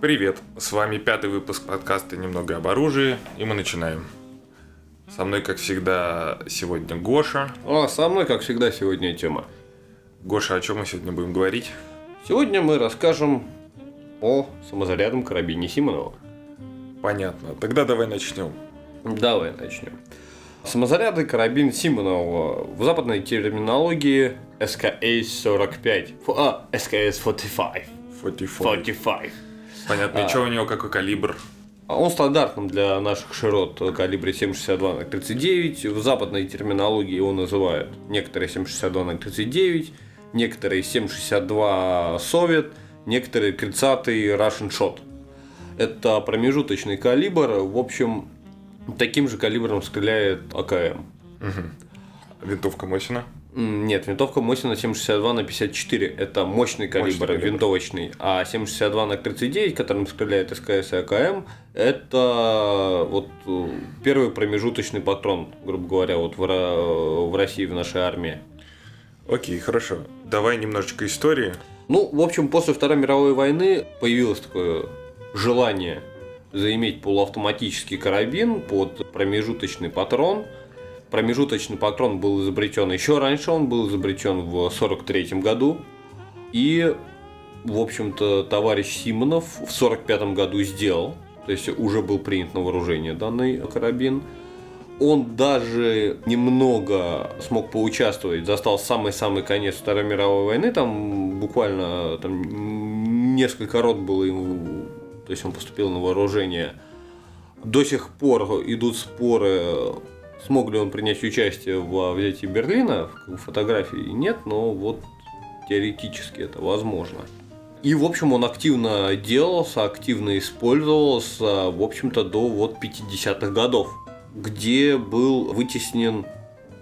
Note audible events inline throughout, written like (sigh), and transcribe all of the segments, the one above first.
Привет, с вами пятый выпуск подкаста «Немного об оружии», и мы начинаем. Со мной, как всегда, сегодня Гоша. А со мной, как всегда, сегодня тема. Гоша, о чем мы сегодня будем говорить? Сегодня мы расскажем о самозарядном карабине Симонова. Понятно, тогда давай начнем. Давай начнем. Самозарядный карабин Симонова в западной терминологии SKS-45. А, SKS-45. 45. 45. Понятно, и А. что у него, какой калибр? Он стандартным для наших широт в калибре 7,62 на 39. В западной терминологии его называют некоторые 7,62 на 39, некоторые 7,62 Совет, некоторые 30 Russian Shot. Это промежуточный калибр. В общем, таким же калибром стреляет АКМ. Винтовка Мосина. Нет, винтовка Мосина 7,62 на 54. Это мощный калибр, калибр. винтовочный. А 7,62 на 39, которым стреляет СКС и АКМ, это вот э, первый промежуточный патрон, грубо говоря, вот в, в России, в нашей армии. Окей, хорошо. Давай немножечко истории. Ну, в общем, после Второй мировой войны появилось такое желание заиметь полуавтоматический карабин под промежуточный патрон. Промежуточный патрон был изобретен еще раньше, он был изобретен в 1943 году. И, в общем-то, товарищ Симонов в 1945 году сделал, то есть уже был принят на вооружение данный карабин. Он даже немного смог поучаствовать, застал самый-самый конец Второй мировой войны, там буквально там, несколько рот было ему, то есть он поступил на вооружение. До сих пор идут споры, смог ли он принять участие во взятии Берлина, фотографий нет, но вот теоретически это возможно. И, в общем, он активно делался, активно использовался, в общем-то, до вот 50-х годов, где был вытеснен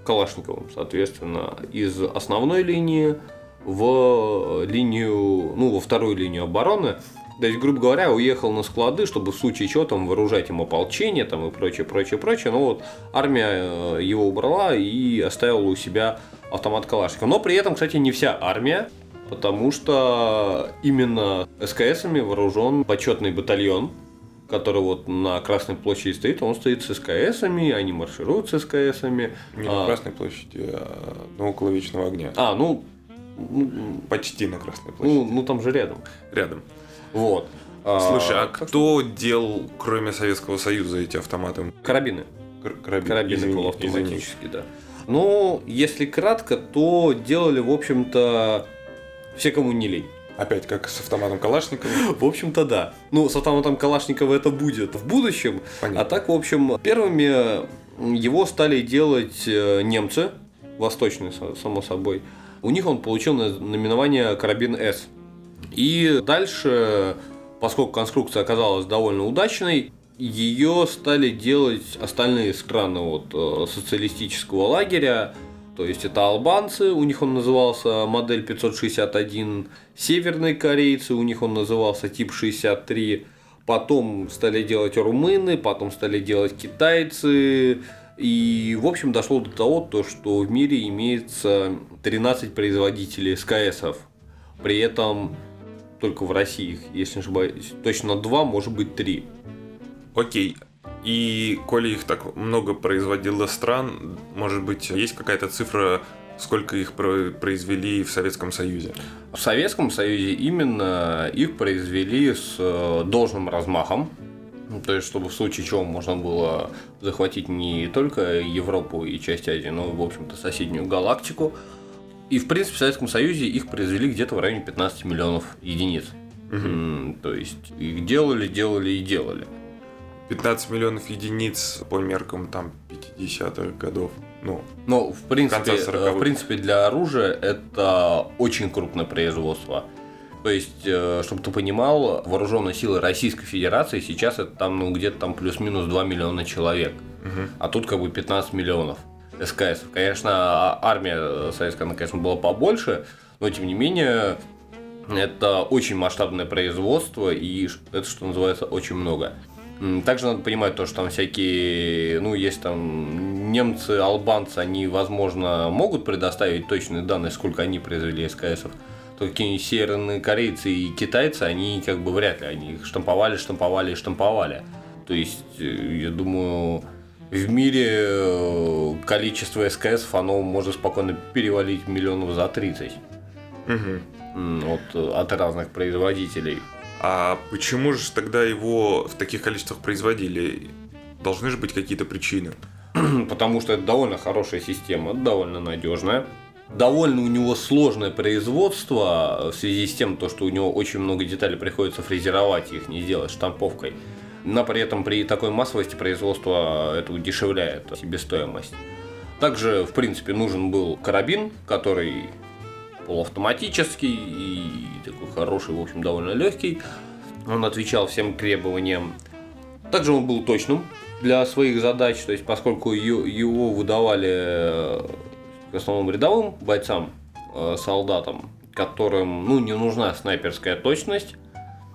Калашниковым, соответственно, из основной линии в линию, ну, во вторую линию обороны. То есть, грубо говоря, уехал на склады, чтобы в случае чего там вооружать им ополчение там и прочее, прочее, прочее. Но вот армия э, его убрала и оставила у себя автомат Калашникова. Но при этом, кстати, не вся армия, потому что именно СКСами вооружен почетный батальон, который вот на Красной площади стоит, он стоит с СКСами, они маршируют с СКСами. Не на А, Красной площади, а на около Вечного огня. а, ну, ну, Почти на Красной площади. ну, ну, там же рядом. Рядом. Вот. Слушай, а кто делал, кроме Советского Союза, эти автоматы? Карабины. Кар- Карабин. Карабины Извини, полуавтоматические, да. Ну, если кратко, то делали, в общем-то, все, кому не лень. извини. Опять как с автоматом Калашникова. (laughs) В общем-то, да. Ну, с автоматом Калашникова это будет в будущем. Понятно. А так, в общем, первыми его стали делать э, немцы, восточные, само собой. У них он получил на- наименование карабин С. И дальше, поскольку конструкция оказалась довольно удачной, ее стали делать остальные страны вот, э, социалистического лагеря. То есть это албанцы, у них он назывался модель 561, северные корейцы, у них он назывался тип 63, потом стали делать румыны, потом стали делать китайцы, и в общем дошло до того, то, что в мире имеется 13 производителей СКСов, при этом только в России их, если не ошибаюсь, точно два, может быть три. Окей. И коли их так много производило стран, может быть, есть какая-то цифра, сколько их про- произвели в Советском Союзе? В Советском Союзе именно их произвели с э, должным размахом. Ну, То есть, чтобы в случае чего можно было захватить не только Европу и часть Азии, но и, в общем-то, соседнюю галактику. И, в принципе, в Советском Союзе их произвели где-то в районе 15 миллионов единиц. М, То есть, их делали, делали и делали. 15 миллионов единиц по меркам там 50-х годов. Ну, Но, в принципе, Конца 40-х. в принципе, для оружия это очень крупное производство. То есть, э, чтобы ты понимал, вооруженные силы Российской Федерации сейчас это там, ну, где-то там плюс-минус 2 миллиона человек. А тут как бы 15 миллионов СКС. Конечно, а- армия советская, она, конечно, была побольше, но тем не менее, это очень масштабное производство, и это, что называется, очень много. Также надо понимать то, что там всякие, ну, есть там немцы, албанцы, они, возможно, могут предоставить точные данные, сколько они произвели СКСов. то какие-нибудь северные корейцы и китайцы, они как бы вряд ли, они их штамповали, штамповали и штамповали. То есть, э, я думаю, в мире э, количество СКС оно может спокойно перевалить миллионов за 30 Угу. от, от разных производителей. А почему же тогда его в таких количествах производили? Должны же быть какие-то причины. (clears throat) Потому что это довольно хорошая система, довольно надежная. Довольно у него сложное производство в связи с тем, то, что у него очень много деталей приходится фрезеровать, их не сделать штамповкой. Но при этом при такой массовости производства это удешевляет себестоимость. Также, в принципе, нужен был карабин, который полуавтоматический и такой хороший, в общем, довольно легкий. Он отвечал всем требованиям. Также он был точным для своих задач, то есть поскольку его выдавали э, в основном рядовым бойцам, э, солдатам, которым ну, не нужна снайперская точность,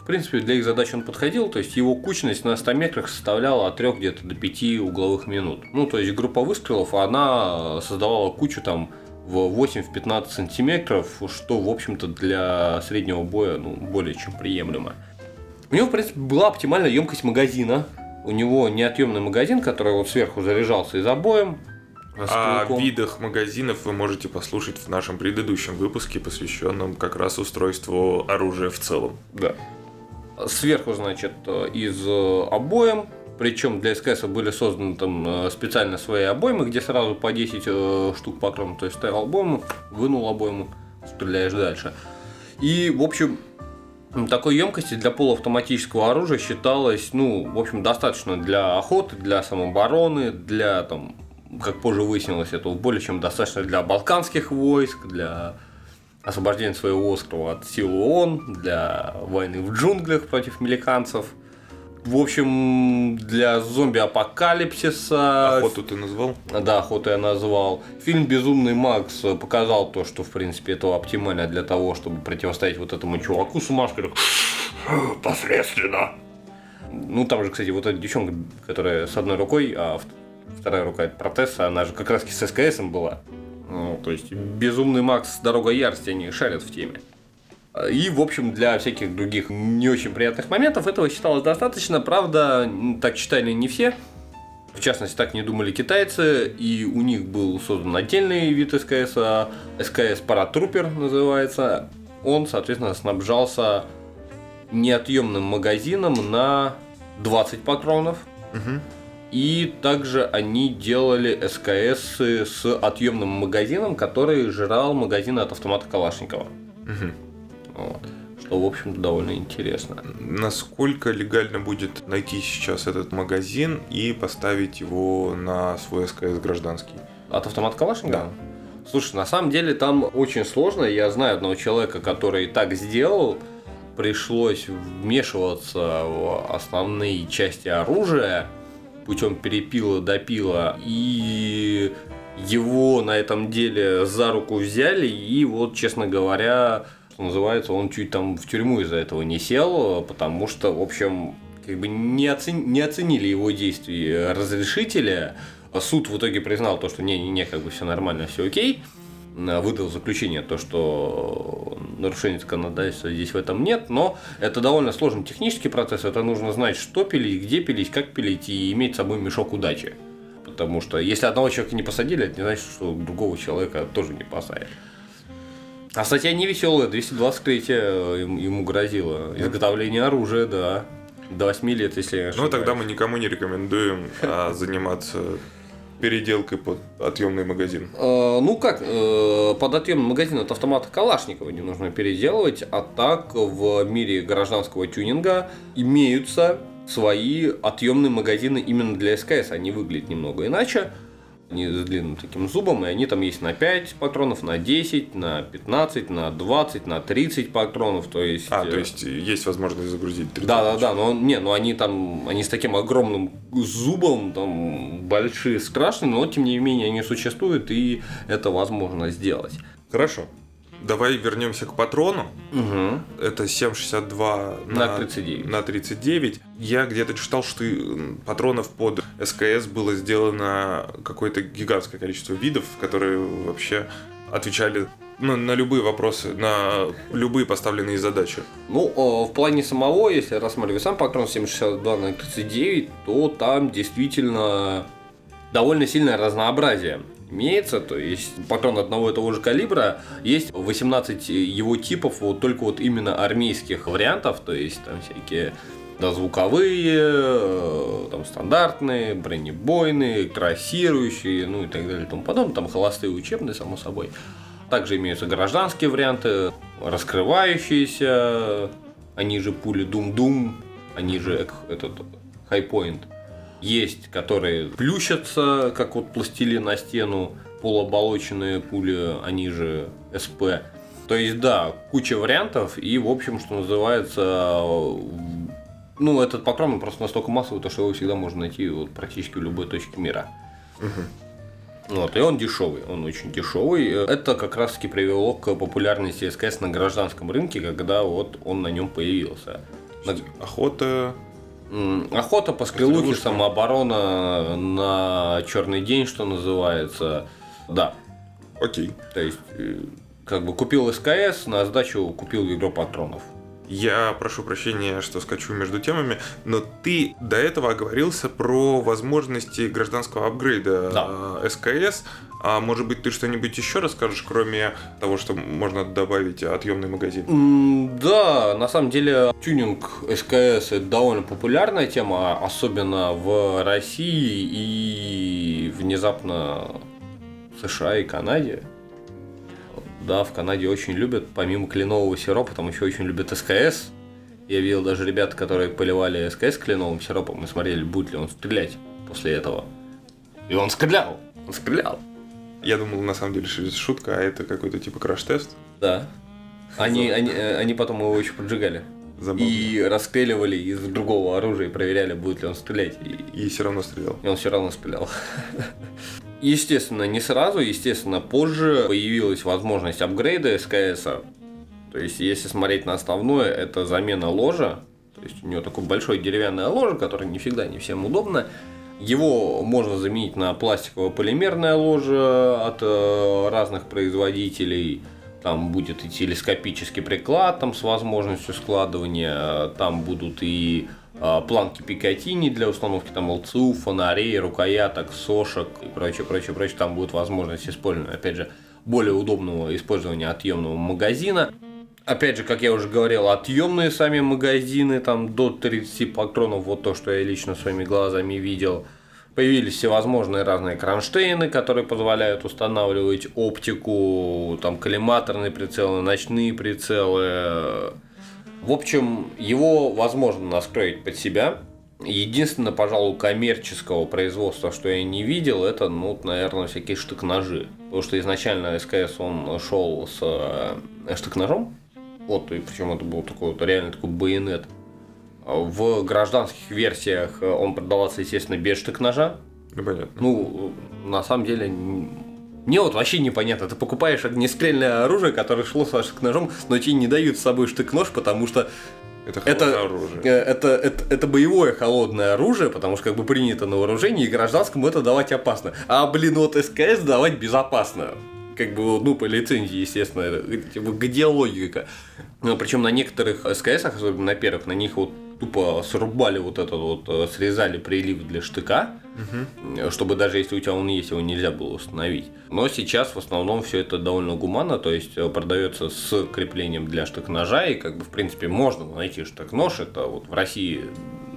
в принципе, для их задач он подходил, то есть его кучность на 100 метрах составляла от 3 где-то до 5 угловых минут. Ну, то есть группа выстрелов, она создавала кучу там в 8-15 сантиметров, что, в общем-то, для среднего боя ну, более чем приемлемо. У него, в принципе, была оптимальная емкость магазина. У него неотъемный магазин, который вот сверху заряжался и забоем. с О видах магазинов вы можете послушать в нашем предыдущем выпуске, посвященном как раз устройству оружия в целом. Да. Сверху, значит, из э, обоим. Причем для СКС были созданы там э, специально свои обоймы, где сразу по 10 э, штук по крону. То есть ставил обойму, вынул обойму, стреляешь дальше. И, в общем, такой емкости для полуавтоматического оружия считалось, ну, в общем, достаточно для охоты, для самообороны, для, там, как позже выяснилось, это более чем достаточно для балканских войск, для освобождения своего острова от сил ООН, для войны в джунглях против меликанцев. В общем, для зомби-апокалипсиса. Охоту ты назвал? Да, охоту я назвал. Фильм «Безумный Макс» показал то, что, в принципе, этого оптимально для того, чтобы противостоять вот этому чуваку с умашкой. Посредственно. Ну, там же, кстати, вот эта девчонка, которая с одной рукой, а вторая рука это протез, она же как раз с СКС была. Ну, то есть, «Безумный Макс» «Дорога ярости» они шарят в теме. И, в общем, для всяких других не очень приятных моментов этого считалось достаточно. Правда, так читали не все. В частности, так не думали китайцы, и у них был создан отдельный вид СКС, а СКС Паратрупер называется. Он, соответственно, снабжался неотъемным магазином на 20 патронов. И также они делали СКС с отъемным магазином, который жрал магазин от автомата Калашникова. Мгм. Вот. Что, в общем-то, довольно интересно. Насколько легально будет найти сейчас этот магазин и поставить его на свой СКС гражданский? От автомата Калашникова? Слушай, на самом деле там очень сложно. Я знаю одного человека, который так сделал. Пришлось вмешиваться в основные части оружия путем перепила, допила. И его на этом деле за руку взяли. И вот, честно говоря, что называется, он чуть там в тюрьму из-за этого не сел, потому что, в общем, как бы не, оцен- не оценили его действий разрешителя. Суд в итоге признал то, что не-не-не, как бы все нормально, все окей. Выдал заключение, то, что нарушения законодательства здесь в этом нет, но это довольно сложный технический процесс, это нужно знать, что пилить, где пилить, как пилить и иметь с собой мешок удачи. Потому что если одного человека не посадили, это не значит, что другого человека тоже не посадят. А статья не веселая, 223 ему ему грозило. Изготовление оружия, да. До 8 лет, если Ну, тогда мы никому не рекомендуем а, заниматься переделкой под отъемный магазин. Э, Ну как, э, под отъемный магазин от автомата Калашникова не нужно переделывать, а так в мире гражданского тюнинга имеются свои отъемные магазины именно для СКС. Они выглядят немного иначе. Они с длинным таким зубом, и они там есть на 5 патронов, на 10, на 15, на 20, на 30 патронов. То есть, А, э, то есть есть возможность загрузить 30 да, да, да, но не, ну они там, они с таким огромным зубом, там большие, страшные, но тем не менее они существуют и это возможно сделать. Хорошо. Давай вернемся к патрону. Угу. Это 7,62 На 39. на 39. Я где-то читал, что патронов под СКС было сделано какое-то гигантское количество видов, которые вообще отвечали ну, на любые вопросы, на любые поставленные задачи. Ну, э, в плане самого, если рассматривать сам патрон 762 на 39, то там действительно довольно сильное разнообразие имеется, то есть патрон одного и того же калибра, есть 18 его типов, вот только вот именно армейских вариантов, то есть там всякие да, звуковые, э, там стандартные, бронебойные, трассирующие, ну и так далее и тому подобное, там холостые учебные, само собой. Также имеются гражданские варианты, раскрывающиеся, они же пули Дум-Дум, они же этот хайпоинт. Есть, которые плющатся, как вот пластилин на стену, полуоболоченные пули, они же СП. То есть, да, куча вариантов, и, в общем, что называется, ну, этот покров просто настолько массовый, то, что его всегда можно найти вот, практически в любой точке мира. Угу. Вот, и он дешевый, он очень дешевый. Это как раз таки привело к популярности СКС на гражданском рынке, когда вот он на нем появился. Охота, Охота по стрелухе, самооборона на черный день, что называется. Да. Окей. То есть, э, как бы купил СКС, на сдачу купил ведро патронов. Я прошу прощения, что скачу между темами, но ты до этого оговорился про возможности гражданского апгрейда да. СКС. А может быть, ты что-нибудь еще расскажешь, кроме того, что можно добавить отъемный магазин? Mm, да, на самом деле тюнинг СКС это довольно популярная тема, особенно в России и внезапно в США и Канаде. Да, в Канаде очень любят, помимо кленового сиропа, там еще очень любят СКС. Я видел даже ребят, которые поливали СКС кленовым сиропом и смотрели, будет ли он стрелять после этого. И он стрелял. Он стрелял. Я думал, на самом деле, что это шутка, а это какой-то типа краш-тест. Да. Они, они, э, они потом его еще поджигали. Забавно. И расстреливали из другого оружия и проверяли, будет ли он стрелять. И, и все равно стрелял. И он все равно стрелял. Естественно, не сразу, естественно, позже появилась возможность апгрейда СКС. То есть, если смотреть на основное, это замена ложа. То есть, у него такое большое деревянное ложе, которое не всегда не всем удобно. Его можно заменить на пластиково-полимерное ложе от э, разных производителей. Там будет и телескопический приклад там, с возможностью складывания, там будут и а, планки Пикатини для установки там ЛЦУ, фонарей, рукояток, сошек и прочее, прочее, прочее. Там будет возможность использования, опять же, более удобного использования отъемного магазина. Опять же, как я уже говорил, отъемные сами магазины, там до 30 патронов, вот то, что я лично своими глазами видел. Появились всевозможные разные кронштейны, которые позволяют устанавливать оптику, там коллиматорные прицелы, ночные прицелы, в общем, его возможно настроить под себя. Единственное, пожалуй, коммерческого производства, что я не видел, это, ну, наверное, всякие штык-ножи. Потому что изначально СКС он шел с э, штык-ножом. Вот, и причем это был такой вот реально такой байонет. В гражданских версиях он продавался, естественно, без штык-ножа. Ну, понятно. Ну, на самом деле, мне вот вообще непонятно, ты покупаешь огнестрельное оружие, которое шло с штык-ножом, но тебе не дают с собой штык-нож, потому что это это, оружие. Э, это, это, это боевое холодное оружие, потому что как бы принято на вооружении, и гражданскому это давать опасно. А, блин, вот СКС давать безопасно. Как бы, ну, по лицензии, естественно, типа, где логика? Ну, причем на некоторых СКС, особенно на первых, на них вот тупо срубали вот этот вот, э, срезали прилив для штыка, угу. чтобы даже если у тебя он есть, его нельзя было установить. Но сейчас в основном все это довольно гуманно, то есть э, продается с креплением для штык-ножа, и как бы в принципе можно найти штык-нож, это вот в России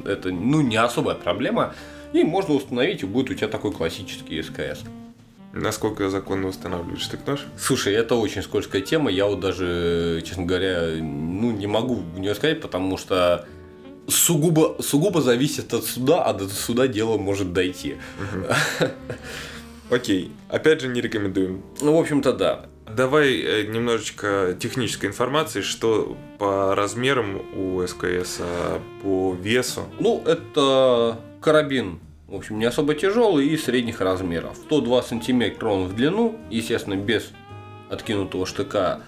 это ну не особая проблема, и можно установить, и будет у тебя такой классический СКС. Насколько законно устанавливать штык-нож? Слушай, это очень скользкая тема. Я вот даже, честно говоря, ну, не могу в нее сказать, потому что сугубо, сугубо зависит от суда, а до суда дело может дойти. Окей. Опять же, не рекомендуем. Ну, в общем-то, да. Давай э, немножечко технической информации, что по размерам у СКС, по весу. Ну, это карабин в общем, не особо тяжелый и средних размеров. 102 сантиметра он в длину, естественно, без откинутого штыка,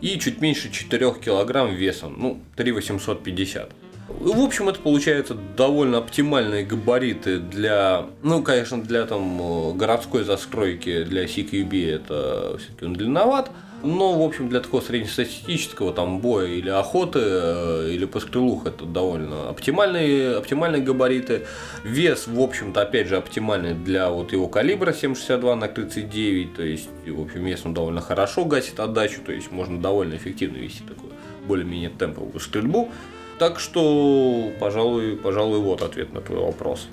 и чуть меньше 4 килограмм весом, ну, 3850. В общем, это получается довольно оптимальные габариты для, ну, конечно, для там городской застройки, для CQB это все-таки он длинноват, Но, в общем, для такого среднестатистического там боя или охоты, э, или пострелух это довольно оптимальные, оптимальные габариты. Вес, в общем-то, опять же, оптимальный для вот его калибра 7,62 на 39. То есть, в общем, вес он довольно хорошо гасит отдачу. То есть, можно довольно эффективно вести такую более-менее темповую стрельбу. Так что, пожалуй, пожалуй, вот ответ на твой вопрос.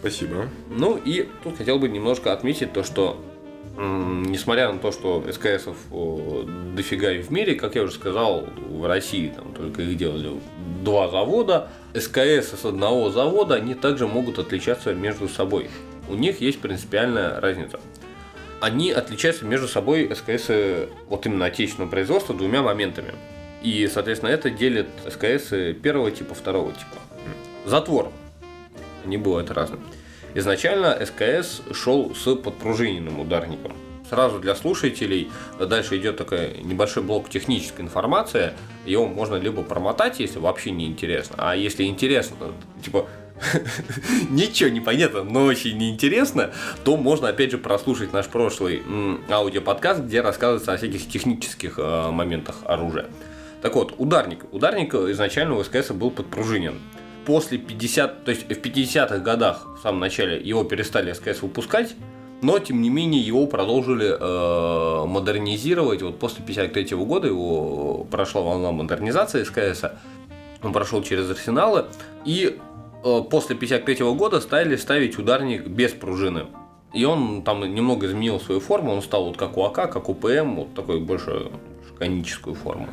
Спасибо. Ну и тут хотел бы немножко отметить то, что несмотря на то, что СКСов дофига и в мире, как я уже сказал, в России там только их делали два завода, СКС с одного завода, они также могут отличаться между собой. У них есть принципиальная разница. Они отличаются между собой СКС вот именно отечественного производства двумя моментами. И, соответственно, это делит СКС первого типа, второго типа. Затвор. Они бывают разные. Изначально СКС шел с подпружиненным ударником. Сразу для слушателей дальше идет такой небольшой блок технической информации. Его можно либо промотать, если вообще не интересно, а если интересно, типа (laughs) ничего не понятно, но очень неинтересно, то можно опять же прослушать наш прошлый аудиоподкаст, где рассказывается о всяких технических э, моментах оружия. Так вот, ударник. Ударник изначально у СКС был подпружинен после 50, то есть в 50-х годах, в самом начале, его перестали СКС выпускать, но, тем не менее, его продолжили э, модернизировать. Вот после 53 года его прошла волна модернизации СКС. Он прошел через арсеналы. И э, после 53 года стали ставить ударник без пружины. И он там немного изменил свою форму. Он стал вот как у АК, как у ПМ, вот такой больше коническую форму.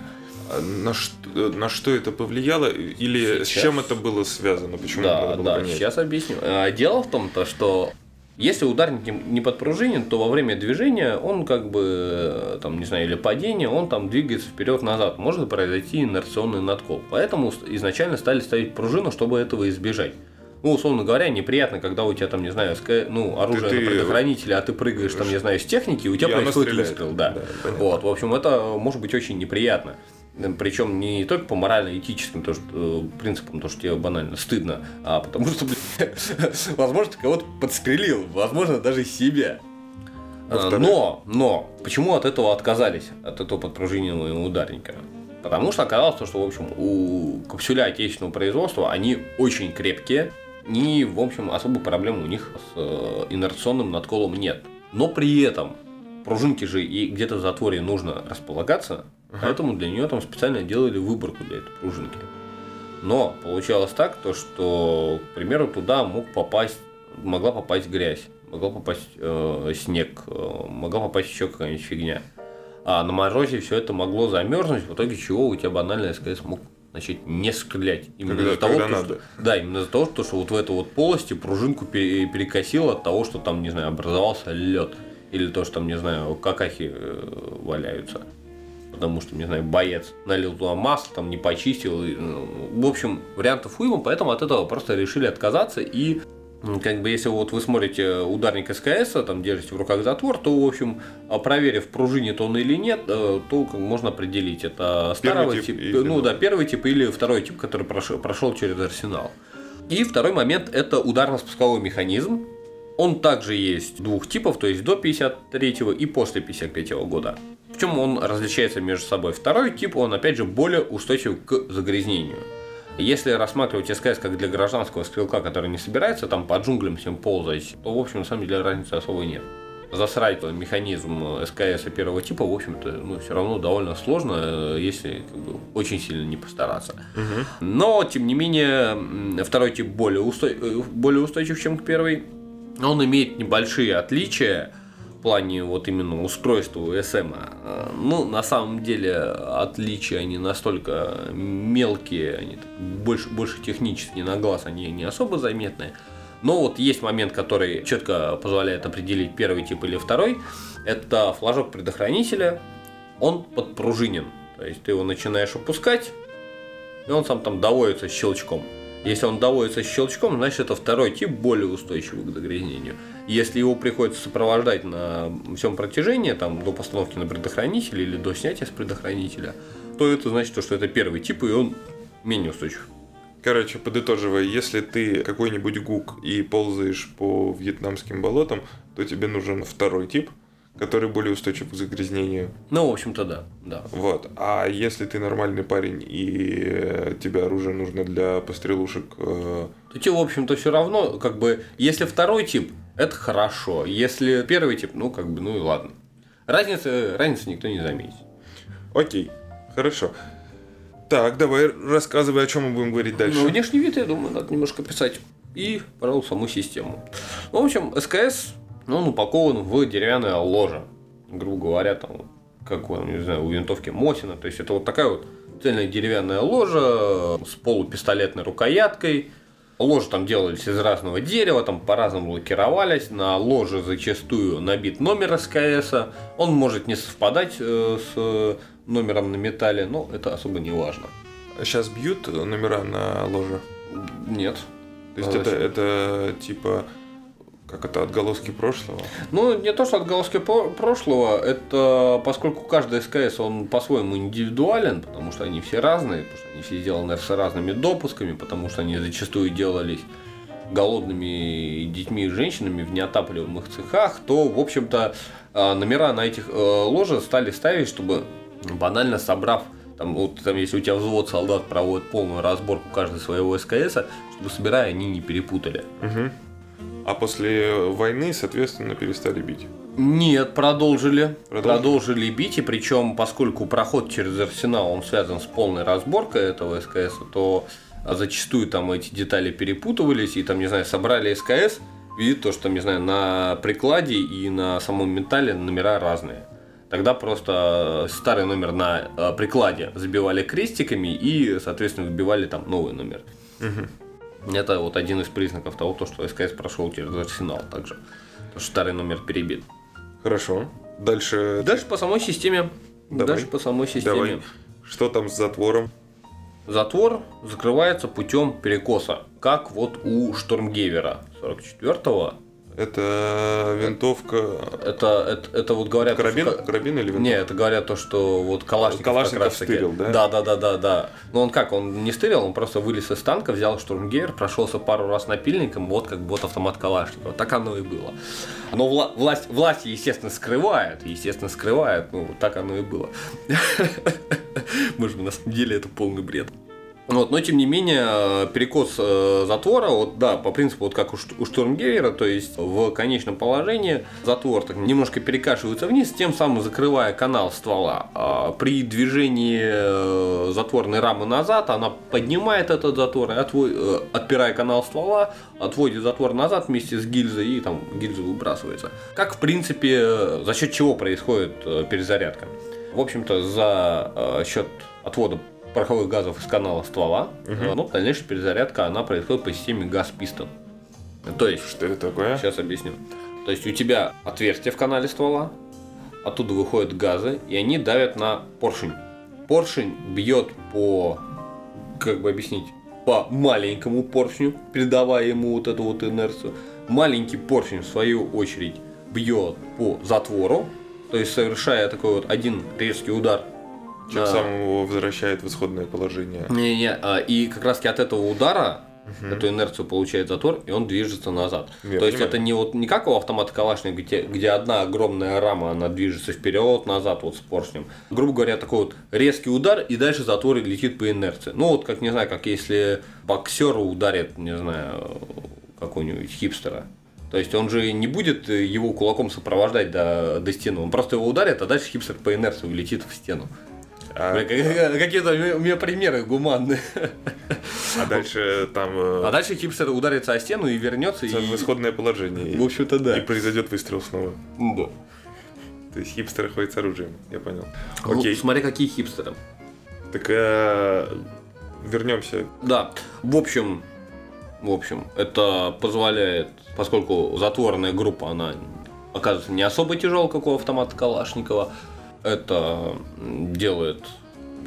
На что, на что это повлияло или сейчас... с чем это было связано? Почему да, это было да, понять? сейчас объясню. А, дело в том, то, что если ударник не подпружинен, то во время движения он как бы, там, не знаю, или падения, он там двигается вперед-назад. Может произойти инерционный надкол. Поэтому изначально стали ставить пружину, чтобы этого избежать. Ну, условно говоря, неприятно, когда у тебя там, не знаю, ск... ну, оружие ты, на предохранителе, а ты прыгаешь там, не знаю, с техники, у тебя происходит выстрел. Да. да вот, в общем, это может быть очень неприятно. Причем не только по морально-этическим то, что, э, принципам, то, что тебе банально стыдно, а потому что, (laughs) возможно, ты кого-то подстрелил, возможно, даже себя. А, но, но, почему от этого отказались, от этого подпружиненного ударника? Потому что оказалось, что, в общем, у капсюля отечественного производства они очень крепкие, и, в общем, особых проблем у них с э, инерционным надколом нет. Но при этом пружинки же и где-то в затворе нужно располагаться, Ага. Поэтому для нее там специально делали выборку для этой пружинки. Но получалось так, то, что, к примеру, туда мог попасть, могла попасть грязь, могла попасть э, снег, э, могла попасть еще какая-нибудь фигня. А на морозе все это могло замерзнуть, в итоге чего у тебя банально СКС мог начать не стрелять. Именно из-за того, что, надо. да, именно из-за того, что, что вот в эту вот полости пружинку перекосило от того, что там, не знаю, образовался лед. Или то, что там, не знаю, какахи э, валяются потому что, не знаю, боец налил туда масло, там не почистил. И, ну, в общем, вариантов уйма, поэтому от этого просто решили отказаться и как бы если вот вы смотрите ударник СКС, там держите в руках затвор, то, в общем, а проверив, пружинит он или нет, э, то можно определить, это старого типа, тип, ну да, первый тип или второй тип, который прошел, прошел через арсенал. И второй момент это ударно-спусковой механизм. Он также есть двух типов, то есть до 53 и после 53 года. В чем он различается между собой? Второй тип, он опять же более устойчив к загрязнению. Если рассматривать СКС как для гражданского стрелка, который не собирается там по джунглям всем ползать, то, в общем, на самом деле разницы особой нет. Засрать механизм СКС первого типа, в общем-то, ну, все равно довольно сложно, если как бы, очень сильно не постараться. Угу. Но, тем не менее, второй тип более, устой... более устойчив, чем первый. Он имеет небольшие отличия, плане вот именно устройства УСМ, а, ну, на самом деле отличия они настолько мелкие, они больше, больше технически на глаз, они не особо заметные. Но вот есть момент, который четко позволяет определить первый тип или второй. Это флажок предохранителя, он подпружинен. То есть ты его начинаешь опускать, и он сам там доводится щелчком. Если он доводится щелчком, значит это второй тип более устойчивый к загрязнению. Если его приходится сопровождать на всем протяжении, там, до постановки на предохранитель или до снятия с предохранителя, то это значит, что это первый тип, и он менее устойчив. Короче, подытоживая, если ты какой-нибудь гук и ползаешь по вьетнамским болотам, то тебе нужен второй тип, который более устойчив к загрязнению. Ну, в общем-то, да, да. Вот. А если ты нормальный парень и тебе оружие нужно для пострелушек, э, то тебе, в общем-то, все равно, как бы, если второй тип, это хорошо. Если первый тип, ну, как бы, ну и ладно. Разницы, разницы никто не заметит. Окей, хорошо. Так, давай рассказывай, о чем мы будем говорить дальше. Ну, внешний вид, я думаю, надо немножко писать. И, пожалуй, саму систему. Ну, в общем, СКС, ну, он упакован в деревянное ложе. Грубо говоря, там, как, не знаю, у винтовки Мосина. То есть, это вот такая вот цельная деревянная ложа с полупистолетной рукояткой. Ложи там делались из разного дерева, там по-разному лакировались. На ложе зачастую набит номер СКС. Он может не совпадать э, с номером на металле, но это особо не важно. Сейчас бьют номера на ложе? Нет. То есть а это, это типа как это отголоски прошлого? Ну, не то, что отголоски прошлого, это поскольку каждый СКС, он по-своему индивидуален, потому что они все разные, потому что они все сделаны с разными допусками, потому что они зачастую делались голодными детьми и женщинами в неотапливаемых цехах, то, в общем-то, а, номера на этих э, ложах стали ставить, чтобы банально собрав там, вот, там, если у тебя взвод солдат проводит полную разборку каждого своего СКС, чтобы собирая, они не перепутали. Угу. А после войны, соответственно, перестали бить? Нет, продолжили. Продолжили, продолжили бить, и причем, поскольку проход через арсенал, он связан с полной разборкой этого СКС, то зачастую там эти детали перепутывались, и там, не знаю, собрали СКС, видит то, что, там, не знаю, на прикладе и на самом металле номера разные. Тогда просто старый номер на э, прикладе забивали крестиками и, соответственно, вбивали там новый номер. Угу. Это вот один из признаков того, что СКС прошел через арсенал также. Потому что старый номер перебит. Хорошо. Дальше. Дальше по самой системе. Давай. Дальше по самой системе. Давай. Что там с затвором? Затвор закрывается путем перекоса, как вот у Штормгевера 44-го это винтовка. Это, это, это вот говорят. Карабин? Что... Карабин или винтовка? Нет, это говорят то, что вот Калашников, Калашников как стырил, да? Да, да, да, да, да. Но он как, он не стырил, он просто вылез из танка, взял штурмгейр, прошелся пару раз напильником, вот как вот автомат Калашникова. Так оно и было. Но вла- власть, власть, естественно, скрывает, естественно, скрывает, ну, так оно и было. (laughs) Может быть, на самом деле это полный бред. Вот, но тем не менее, перекос э, затвора, вот да, по принципу, вот как у, у Штурмгевера, то есть в конечном положении затвор так немножко перекашивается вниз, тем самым закрывая канал ствола. А при движении э, затворной рамы назад, она поднимает этот затвор, и отвой, э, отпирая канал ствола, отводит затвор назад вместе с гильзой, и там гильза выбрасывается. Как, в принципе, за счет чего происходит перезарядка? В общем-то, за счет отвода пороховых газов из канала ствола, угу. но дальнейшая перезарядка она происходит по системе газ-пистон. То есть, что это такое? Сейчас объясню. То есть у тебя отверстие в канале ствола, оттуда выходят газы, и они давят на поршень. Поршень бьет по, как бы объяснить, по маленькому поршню, передавая ему вот эту вот инерцию. Маленький поршень, в свою очередь, бьет по затвору, то есть совершая такой вот один резкий удар чем а, самым его возвращает в исходное положение. Не-не, а, и как раз от этого удара угу. эту инерцию получает затвор, и он движется назад. Я То понимаю. есть это не вот не как у автомата Калашникова, где, где одна огромная рама, она движется вперед, назад, вот с поршнем. Грубо говоря, такой вот резкий удар, и дальше затвор летит по инерции. Ну вот как не знаю, как если боксер ударит, не знаю, какого-нибудь хипстера. То есть он же не будет его кулаком сопровождать до, до стены. Он просто его ударит, а дальше хипстер по инерции улетит в стену. А... Какие-то у меня примеры гуманные. А дальше там... Э, а дальше хипстер ударится о стену и вернется. В исходное положение. В общем-то, да. И произойдет выстрел снова. Да. То есть хипстеры ходят с оружием, я понял. Ну, Окей. Смотри, какие хипстеры. Так э, вернемся. Да. В общем, в общем, это позволяет, поскольку затворная группа, она оказывается не особо тяжелая, как у автомата Калашникова, это делает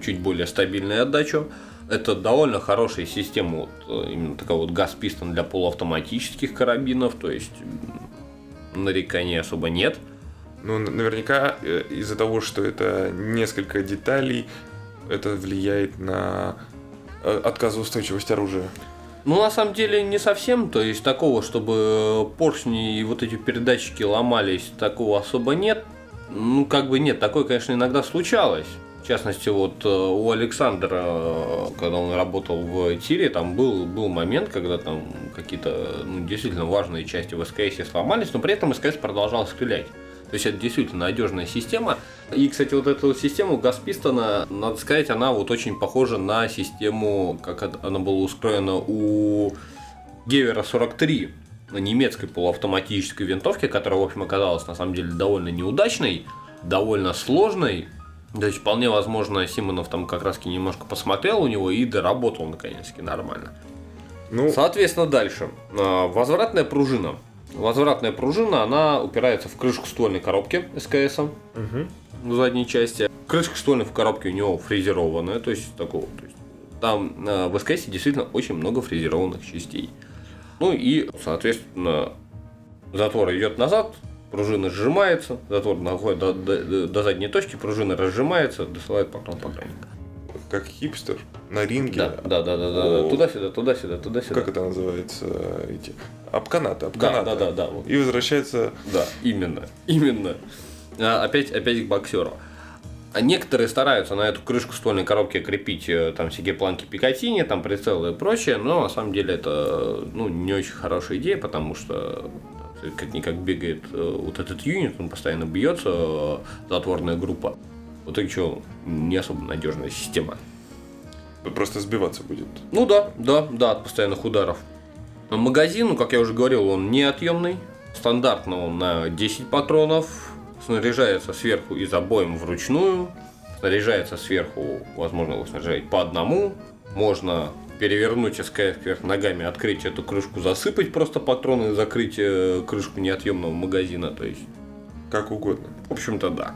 чуть более стабильную отдачу. Это довольно хорошая система, вот, э, именно такая вот газ-пистон для полуавтоматических карабинов, то есть нареканий особо нет. Ну, наверняка э, из-за того, что это несколько деталей, это влияет на э, отказоустойчивость оружия. Ну, на самом деле, не совсем. То есть, такого, чтобы поршни и вот эти передатчики ломались, такого особо нет. Ну, как бы нет, такое, конечно, иногда случалось. В частности, вот э, у Александра, э, когда он работал в тире, там был, был момент, когда там какие-то ну, действительно важные части в СКС сломались, но при этом СКС продолжал стрелять. То есть это действительно надежная система. И, кстати, вот эту систему Гаспистона, надо сказать, она вот очень похожа на систему, как она была устроена у Гевера 43, немецкой полуавтоматической винтовки, которая, в общем, оказалась на самом деле довольно неудачной, довольно сложной. То есть, вполне возможно, Симонов там как раз немножко посмотрел у него и доработал наконец-таки нормально. Ну... Соответственно, дальше. А, возвратная пружина. Возвратная пружина, она упирается в крышку ствольной коробки СКС угу. в задней части. Крышка ствольной в коробке у него фрезерованная, то есть такого. То есть, там э, в СКС действительно очень много фрезерованных частей. Ну и, соответственно, затвор идет назад, пружина сжимается, затвор находит до, до, до задней точки, пружина разжимается, досылает патрон погранника. Как хипстер на ринге. Да, да, да, да, да. Туда-сюда, туда-сюда, туда-сюда. Как это называется? Эти обканата, обканата. Да, да, да, да. Вот. И возвращается. Да, именно, именно. А, опять, опять к боксеру. А некоторые стараются на эту крышку ствольной коробки крепить э, там всякие планки Пикатини, там прицелы и прочее, но на самом деле это ну, не очень хорошая идея, потому что как-никак бегает э, вот этот юнит, он постоянно бьется, э, затворная группа. Вот и что, не особо надежная система. Просто сбиваться будет. Ну да, да, да, от постоянных ударов. Магазин, ну, как я уже говорил, он неотъемный. Стандартно он на 10 патронов, снаряжается сверху из обоим вручную, снаряжается сверху, возможно, его снаряжать по одному, можно перевернуть СКС вверх ногами, открыть эту крышку, засыпать просто патроны и закрыть э, крышку неотъемного магазина, то есть... Как угодно. В общем-то, да.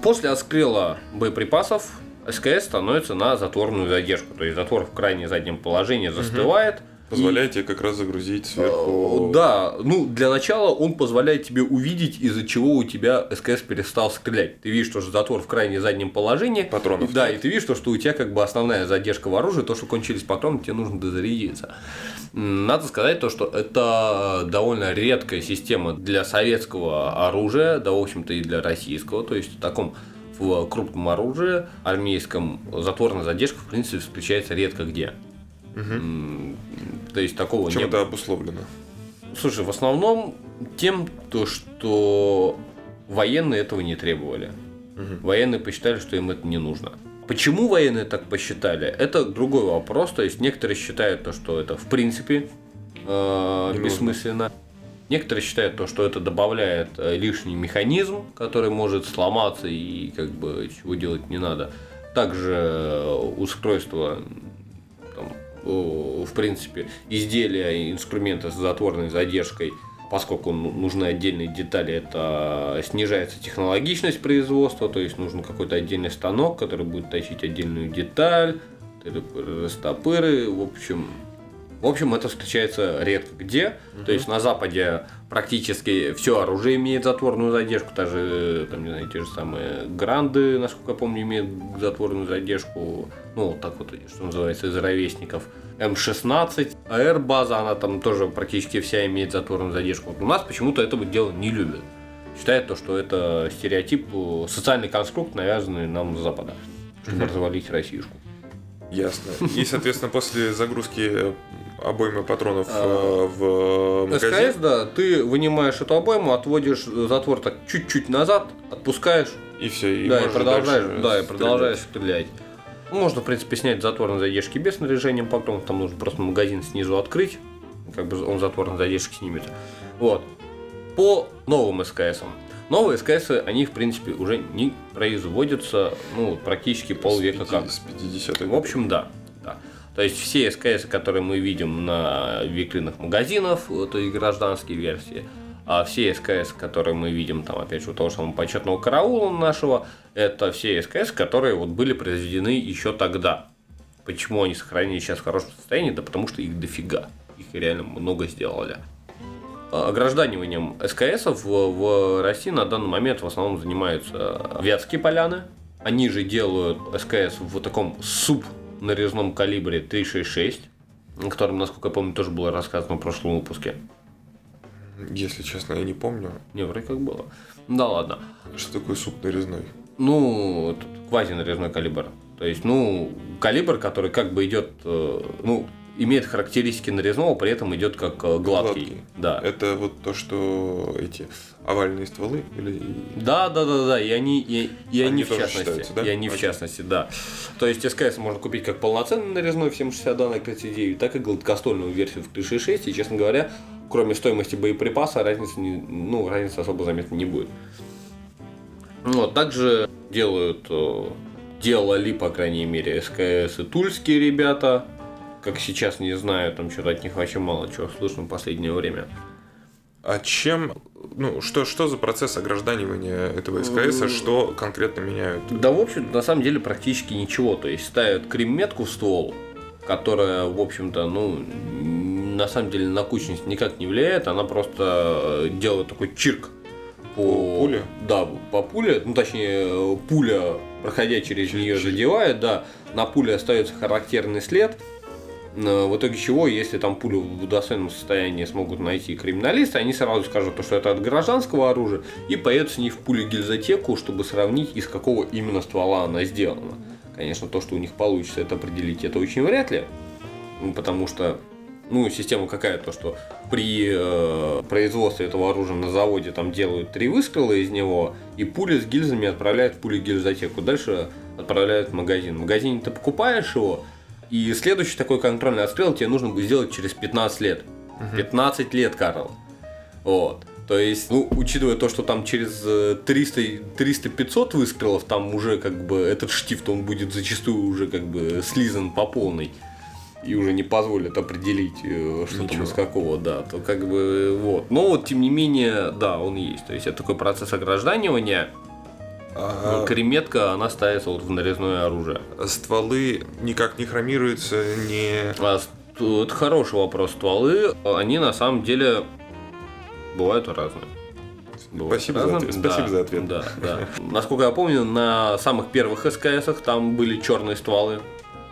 После отстрела боеприпасов СКС становится на затворную задержку, то есть затвор в крайне заднем положении застывает, угу Позволяет и... тебе как раз загрузить сверху. Э, да, ну для начала он позволяет тебе увидеть, из-за чего у тебя СКС перестал стрелять. Ты видишь, что затвор в крайне заднем положении. Патронов. Да, и ты видишь, что, что у тебя как бы основная задержка в оружии, то, что кончились патроны, тебе нужно дозарядиться. Надо сказать то, что это довольно редкая система для советского оружия, да, в общем-то, и для российского. То есть в таком в крупном оружии армейском затворная задержка, в принципе, встречается редко где. Угу. То есть такого Чем не это обусловлено? Слушай, в основном тем, то, что военные этого не требовали. Угу. Военные посчитали, что им это не нужно. Почему военные так посчитали? Это другой вопрос. То есть некоторые считают то, что это в принципе э, бессмысленно. Некоторые считают то, что это добавляет э, лишний механизм, который может сломаться и как бы чего делать не надо. Также э, устройство в принципе, изделия, инструмента с затворной задержкой, поскольку ну, нужны отдельные детали, это снижается технологичность производства, то есть нужен какой-то отдельный станок, который будет тащить отдельную деталь, растопыры, в общем, в общем, это встречается редко где. Угу. То есть на Западе практически все оружие имеет затворную задержку, даже там, не знаю, те же самые гранды, насколько я помню, имеют затворную задержку. Ну, вот так вот, что называется, из ровесников. М16, АР-база, она там тоже практически вся имеет затворную задержку. Вот у нас почему-то этого дела не любят. Считают то, что это стереотип, социальный конструкт, навязанный нам с Запада, чтобы развалить Российскую. Ясно. (laughs) И, соответственно, после загрузки обоймы патронов а, э, в магазин. СКС, да, ты вынимаешь эту обойму, отводишь затвор так чуть-чуть назад, отпускаешь. И все, и, да, и продолжаешь, да, и продолжаешь стрелять. Можно, в принципе, снять затвор на задержке без снаряжения патронов, там нужно просто магазин снизу открыть, как бы он затвор на задержке снимет. Вот. По новым СКСам. Новые СКС, они, в принципе, уже не производятся, ну, практически полвека как. С 50 В общем, да. да. То есть все СКС, которые мы видим на витринах магазинов, то есть гражданские версии, а все СКС, которые мы видим, там, опять же, у того самого почетного караула нашего, это все СКС, которые вот были произведены еще тогда. Почему они сохранились сейчас в хорошем состоянии? Да потому что их дофига. Их реально много сделали. Огражданиванием СКС в, России на данный момент в основном занимаются Вятские поляны. Они же делают СКС в таком суп нарезном калибре 366, о котором, насколько я помню, тоже было рассказано в прошлом выпуске. Если честно, я не помню. Не, вроде как было. Да ладно. Что такое суп нарезной? Ну, квази-нарезной калибр. То есть, ну, калибр, который как бы идет, э, ну, имеет характеристики нарезного, при этом идет как э, гладкий. гладкий. Да. Это вот то, что эти овальные стволы или. Да, да, да, да. И они, и, и они, они в частности. Да? И они в частности, да. То есть СКС можно купить как полноценный нарезной в 762 на 39, так и гладкостольную версию в 366. И, честно говоря, кроме стоимости боеприпаса, разницы, не, ну, разницы особо заметно не будет. Вот, также делают, э, делали, по крайней мере, СКС и тульские ребята. Как сейчас, не знаю, там что-то от них вообще мало чего слышно в последнее время. А чем, ну, что, что за процесс огражданивания этого СКС, что конкретно меняют? Да, в общем, на самом деле практически ничего. То есть ставят крем-метку в ствол, которая, в общем-то, ну, на самом деле на кучность никак не влияет, она просто делает такой чирк по, пуле? Да, по пуле, ну точнее пуля, проходя через нее, задевает, да, на пуле остается характерный след, э, в итоге чего, если там пулю в достойном состоянии смогут найти криминалисты, они сразу скажут, что это от гражданского оружия, и поедут с ней в пулю гильзотеку, чтобы сравнить, из какого именно ствола она сделана. Конечно, то, что у них получится это определить, это очень вряд ли, потому что ну, система какая, то что при э, производстве этого оружия на заводе там делают три выстрела из него, и пули с гильзами отправляют в пули гильзотеку. Дальше отправляют в магазин. В магазине ты покупаешь его, и следующий такой контрольный отстрел тебе нужно будет сделать через 15 лет. Угу. 15 лет, Карл. Вот. То есть, ну, учитывая то, что там через 300-500 э, выстрелов, там уже как бы этот штифт, он будет зачастую уже как бы слизан по полной и уже не позволят определить, э, что там из какого, да, то как бы вот. Но вот, тем не менее, да, он есть. То есть это такой процесс огражданивания. А... Креметка, она ставится вот в нарезное оружие. Стволы никак не хромируются, не... А, это хороший вопрос. Стволы, они на самом деле бывают разные. Бывают Спасибо, разным. за ответ. Спасибо да, за ответ. Да, да. Насколько я помню, на самых первых СКСах там были черные стволы.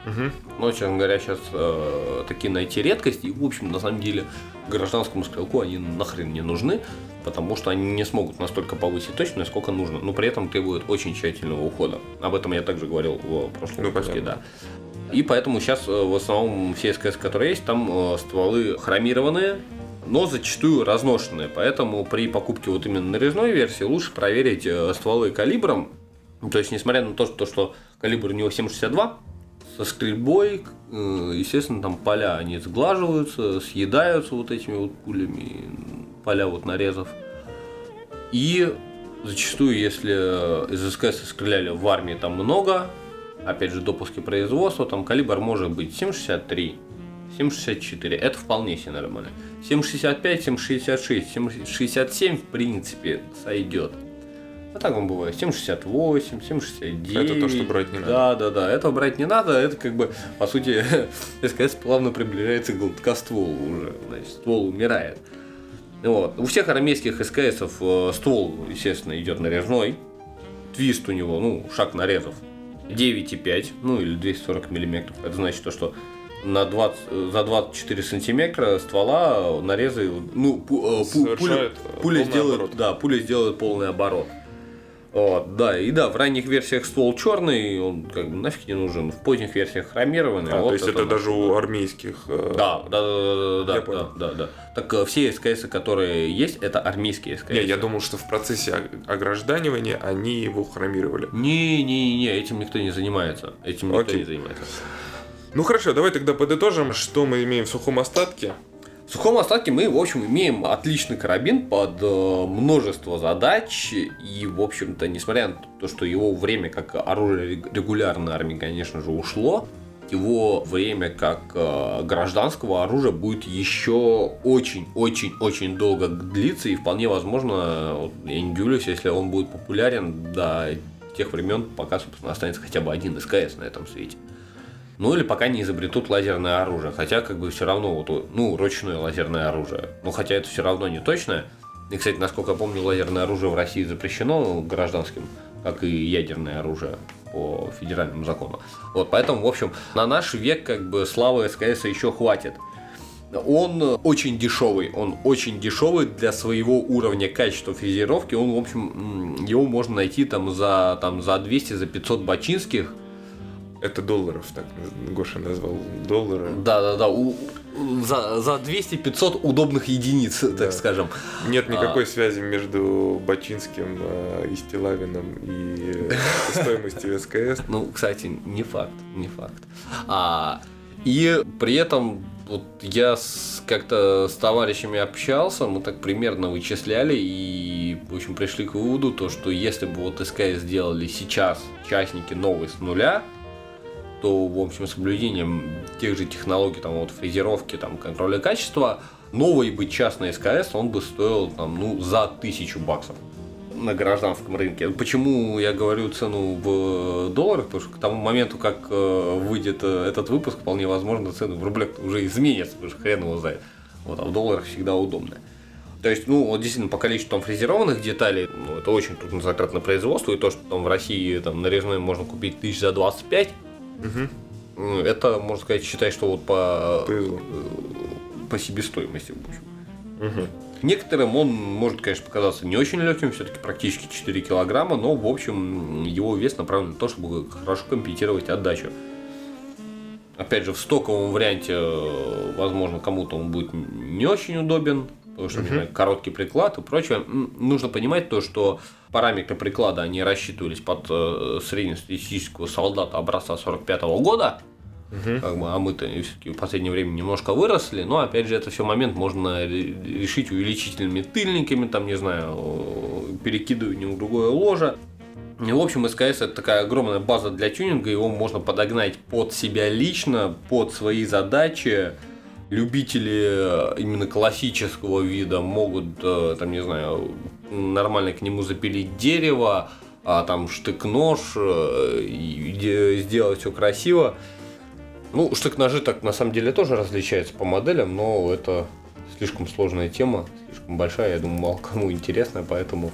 Угу. Но, честно говоря, сейчас э, такие найти редкость. И, в общем, на самом деле, гражданскому стрелку они нахрен не нужны, потому что они не смогут настолько повысить точность, сколько нужно, но при этом требуют очень тщательного ухода. Об этом я также говорил в прошлом ну, выпуске, да. И поэтому сейчас э, в основном все СКС, которые есть, там э, стволы хромированные, но зачастую разношенные. Поэтому при покупке вот именно нарезной версии лучше проверить э, стволы калибром. То есть, несмотря на то, что калибр у него 7,62, со стрельбой, естественно, там поля, они сглаживаются, съедаются вот этими вот пулями, поля вот нарезов. И зачастую, если из СКС стреляли в армии там много, опять же, допуски производства, там калибр может быть 7,63, 7,64, это вполне себе нормально. 7,65, 7,66, 7,67 в принципе сойдет. А так он бывает 768, 769. Это то, что брать не надо. Да, да, да. Этого брать не надо. Это как бы, по сути, (laughs) СКС плавно приближается к гладкостволу уже. Значит, ствол умирает. Вот. У всех армейских СКСов э, ствол, естественно, идет нарезной. Твист у него, ну, шаг нарезов 9,5, ну или 240 миллиметров. Это значит то, что на 20, за 24 сантиметра ствола нарезы, ну, пу, э, пу, пуля, пуля сделает, оборот. да, пуля сделает полный оборот. Вот, да, и да, в ранних версиях ствол черный, он как бы нафиг не нужен. В поздних версиях хромированный. А, вот то есть это, это даже у армейских. Э... Да, да, да, да, да, да, да, да. Так э, все СКС, которые есть, это армейские СКС. Не, я думал, что в процессе огражданивания они его хромировали. Не, не, не, этим никто не занимается. Этим никто Окей. не занимается. Ну хорошо, давай тогда подытожим, что мы имеем в сухом остатке. В сухом остатке мы, в общем, имеем отличный карабин под э, множество задач. И, в общем-то, несмотря на то, что его время как оружие регулярной армии, конечно же, ушло, его время как э, гражданского оружия будет еще очень-очень-очень долго длиться. И вполне возможно, я не удивлюсь, если он будет популярен до тех времен, пока, собственно, останется хотя бы один СКС на этом свете. Ну или пока не изобретут лазерное оружие. Хотя как бы все равно, вот, ну, ручное лазерное оружие. Ну хотя это все равно не точное. И, кстати, насколько я помню, лазерное оружие в России запрещено гражданским, как и ядерное оружие по федеральному закону. Вот, поэтому, в общем, на наш век как бы славы СКС еще хватит. Он очень дешевый, он очень дешевый для своего уровня качества фрезеровки. Он, в общем, его можно найти там за, там, за 200, за 500 бачинских. Это долларов, так Гоша назвал доллары. Да, да, да. У, за, за 200-500 удобных единиц, да. так скажем. Нет никакой а... связи между Бачинским э, и Стилавином и стоимостью СКС. Ну, кстати, не факт, не факт. А, и при этом вот я как-то с товарищами общался, мы так примерно вычисляли и, в общем, пришли к выводу, то, что если бы вот СКС сделали сейчас частники новые с нуля, то, в общем, соблюдением тех же технологий, там, вот, фрезеровки, там, контроля качества, новый бы частный СКС, он бы стоил, там, ну, за тысячу баксов на гражданском рынке. Почему я говорю цену в долларах? Потому что к тому моменту, как э, выйдет э, этот выпуск, вполне возможно, цены в рублях уже изменятся, потому что хрен его знает. Вот, а в долларах всегда удобно. То есть, ну, вот действительно, по количеству там фрезерованных деталей, ну, это очень трудно затратно производство, и то, что там в России там нарезной можно купить тысяч за 25, Угу. Это, можно сказать, считай, что вот по. Э, по себестоимости, в общем. Угу. Некоторым он может, конечно, показаться не очень легким, все-таки практически 4 килограмма, но, в общем, его вес направлен на то, чтобы хорошо компенсировать отдачу. Опять же, в стоковом варианте, э, возможно, кому-то он будет не очень удобен, потому что, uh-huh. короткий приклад и прочее. Нужно понимать то, что параметры приклада, они рассчитывались под э, среднестатистического солдата образца 45 -го года, uh-huh. как бы, а мы-то все-таки в последнее время немножко выросли, но, опять же, это все момент можно решить увеличительными тыльниками, там, не знаю, перекидыванием в другое ложе. В общем, СКС это такая огромная база для тюнинга, его можно подогнать под себя лично, под свои задачи, любители э, именно классического вида могут, э, там, не знаю, нормально к нему запилить дерево, а там штык-нож, э, сделать все красиво. Ну, штык-ножи так на самом деле тоже различаются по моделям, но это слишком сложная тема, слишком большая, я думаю, мало кому интересная, поэтому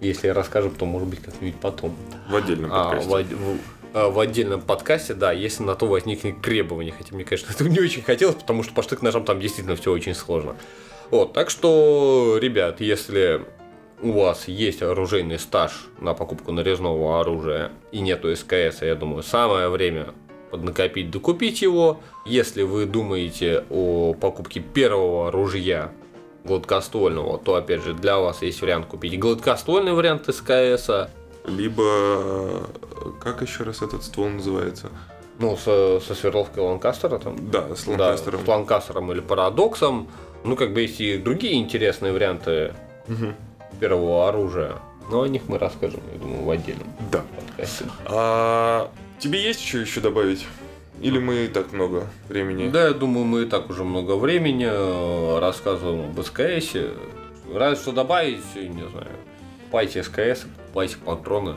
если расскажем, то может быть как-нибудь потом. В отдельном подкасте. А, в, в отдельном подкасте, да, если на то возникнет требование. Хотя мне, конечно, (laughs) этого не очень хотелось, потому что по штык-ножам там действительно все очень сложно. Вот, так что, ребят, если у вас есть оружейный стаж на покупку нарезного оружия и нету СКС, я думаю, самое время поднакопить, докупить его. Если вы думаете о покупке первого оружия гладкоствольного, то опять же для вас есть вариант купить гладкоствольный вариант СКС, либо как еще раз этот ствол называется? Ну, со, со сверловкой Ланкастера там? Да, с Ланкастером. Да, с Ланкастером или Парадоксом. Ну, как бы есть и другие интересные варианты угу. первого оружия. Но о них мы расскажем, я думаю, в отдельном да. подкасте. А, тебе есть еще еще добавить? Или мы и так много времени? Да, я думаю, мы и так уже много времени э, рассказываем об СКС. Разве что добавить, не знаю, покупайте СКС, покупайте патроны.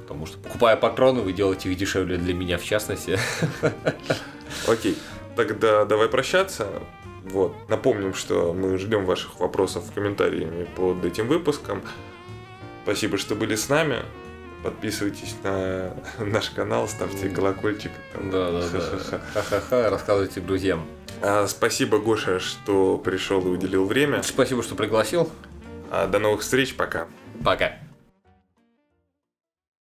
Потому что покупая патроны, вы делаете их дешевле для меня, в частности. Окей, тогда давай прощаться. Вот. Напомним, что мы ждем ваших вопросов в комментариями под этим выпуском. Спасибо, что были с нами. Подписывайтесь на наш канал, ставьте колокольчик. Да, да, да. Ха-ха-ха, рассказывайте друзьям. А, спасибо, Гоша, что пришел и уделил время. Спасибо, что пригласил. А, до новых встреч, пока. Пока.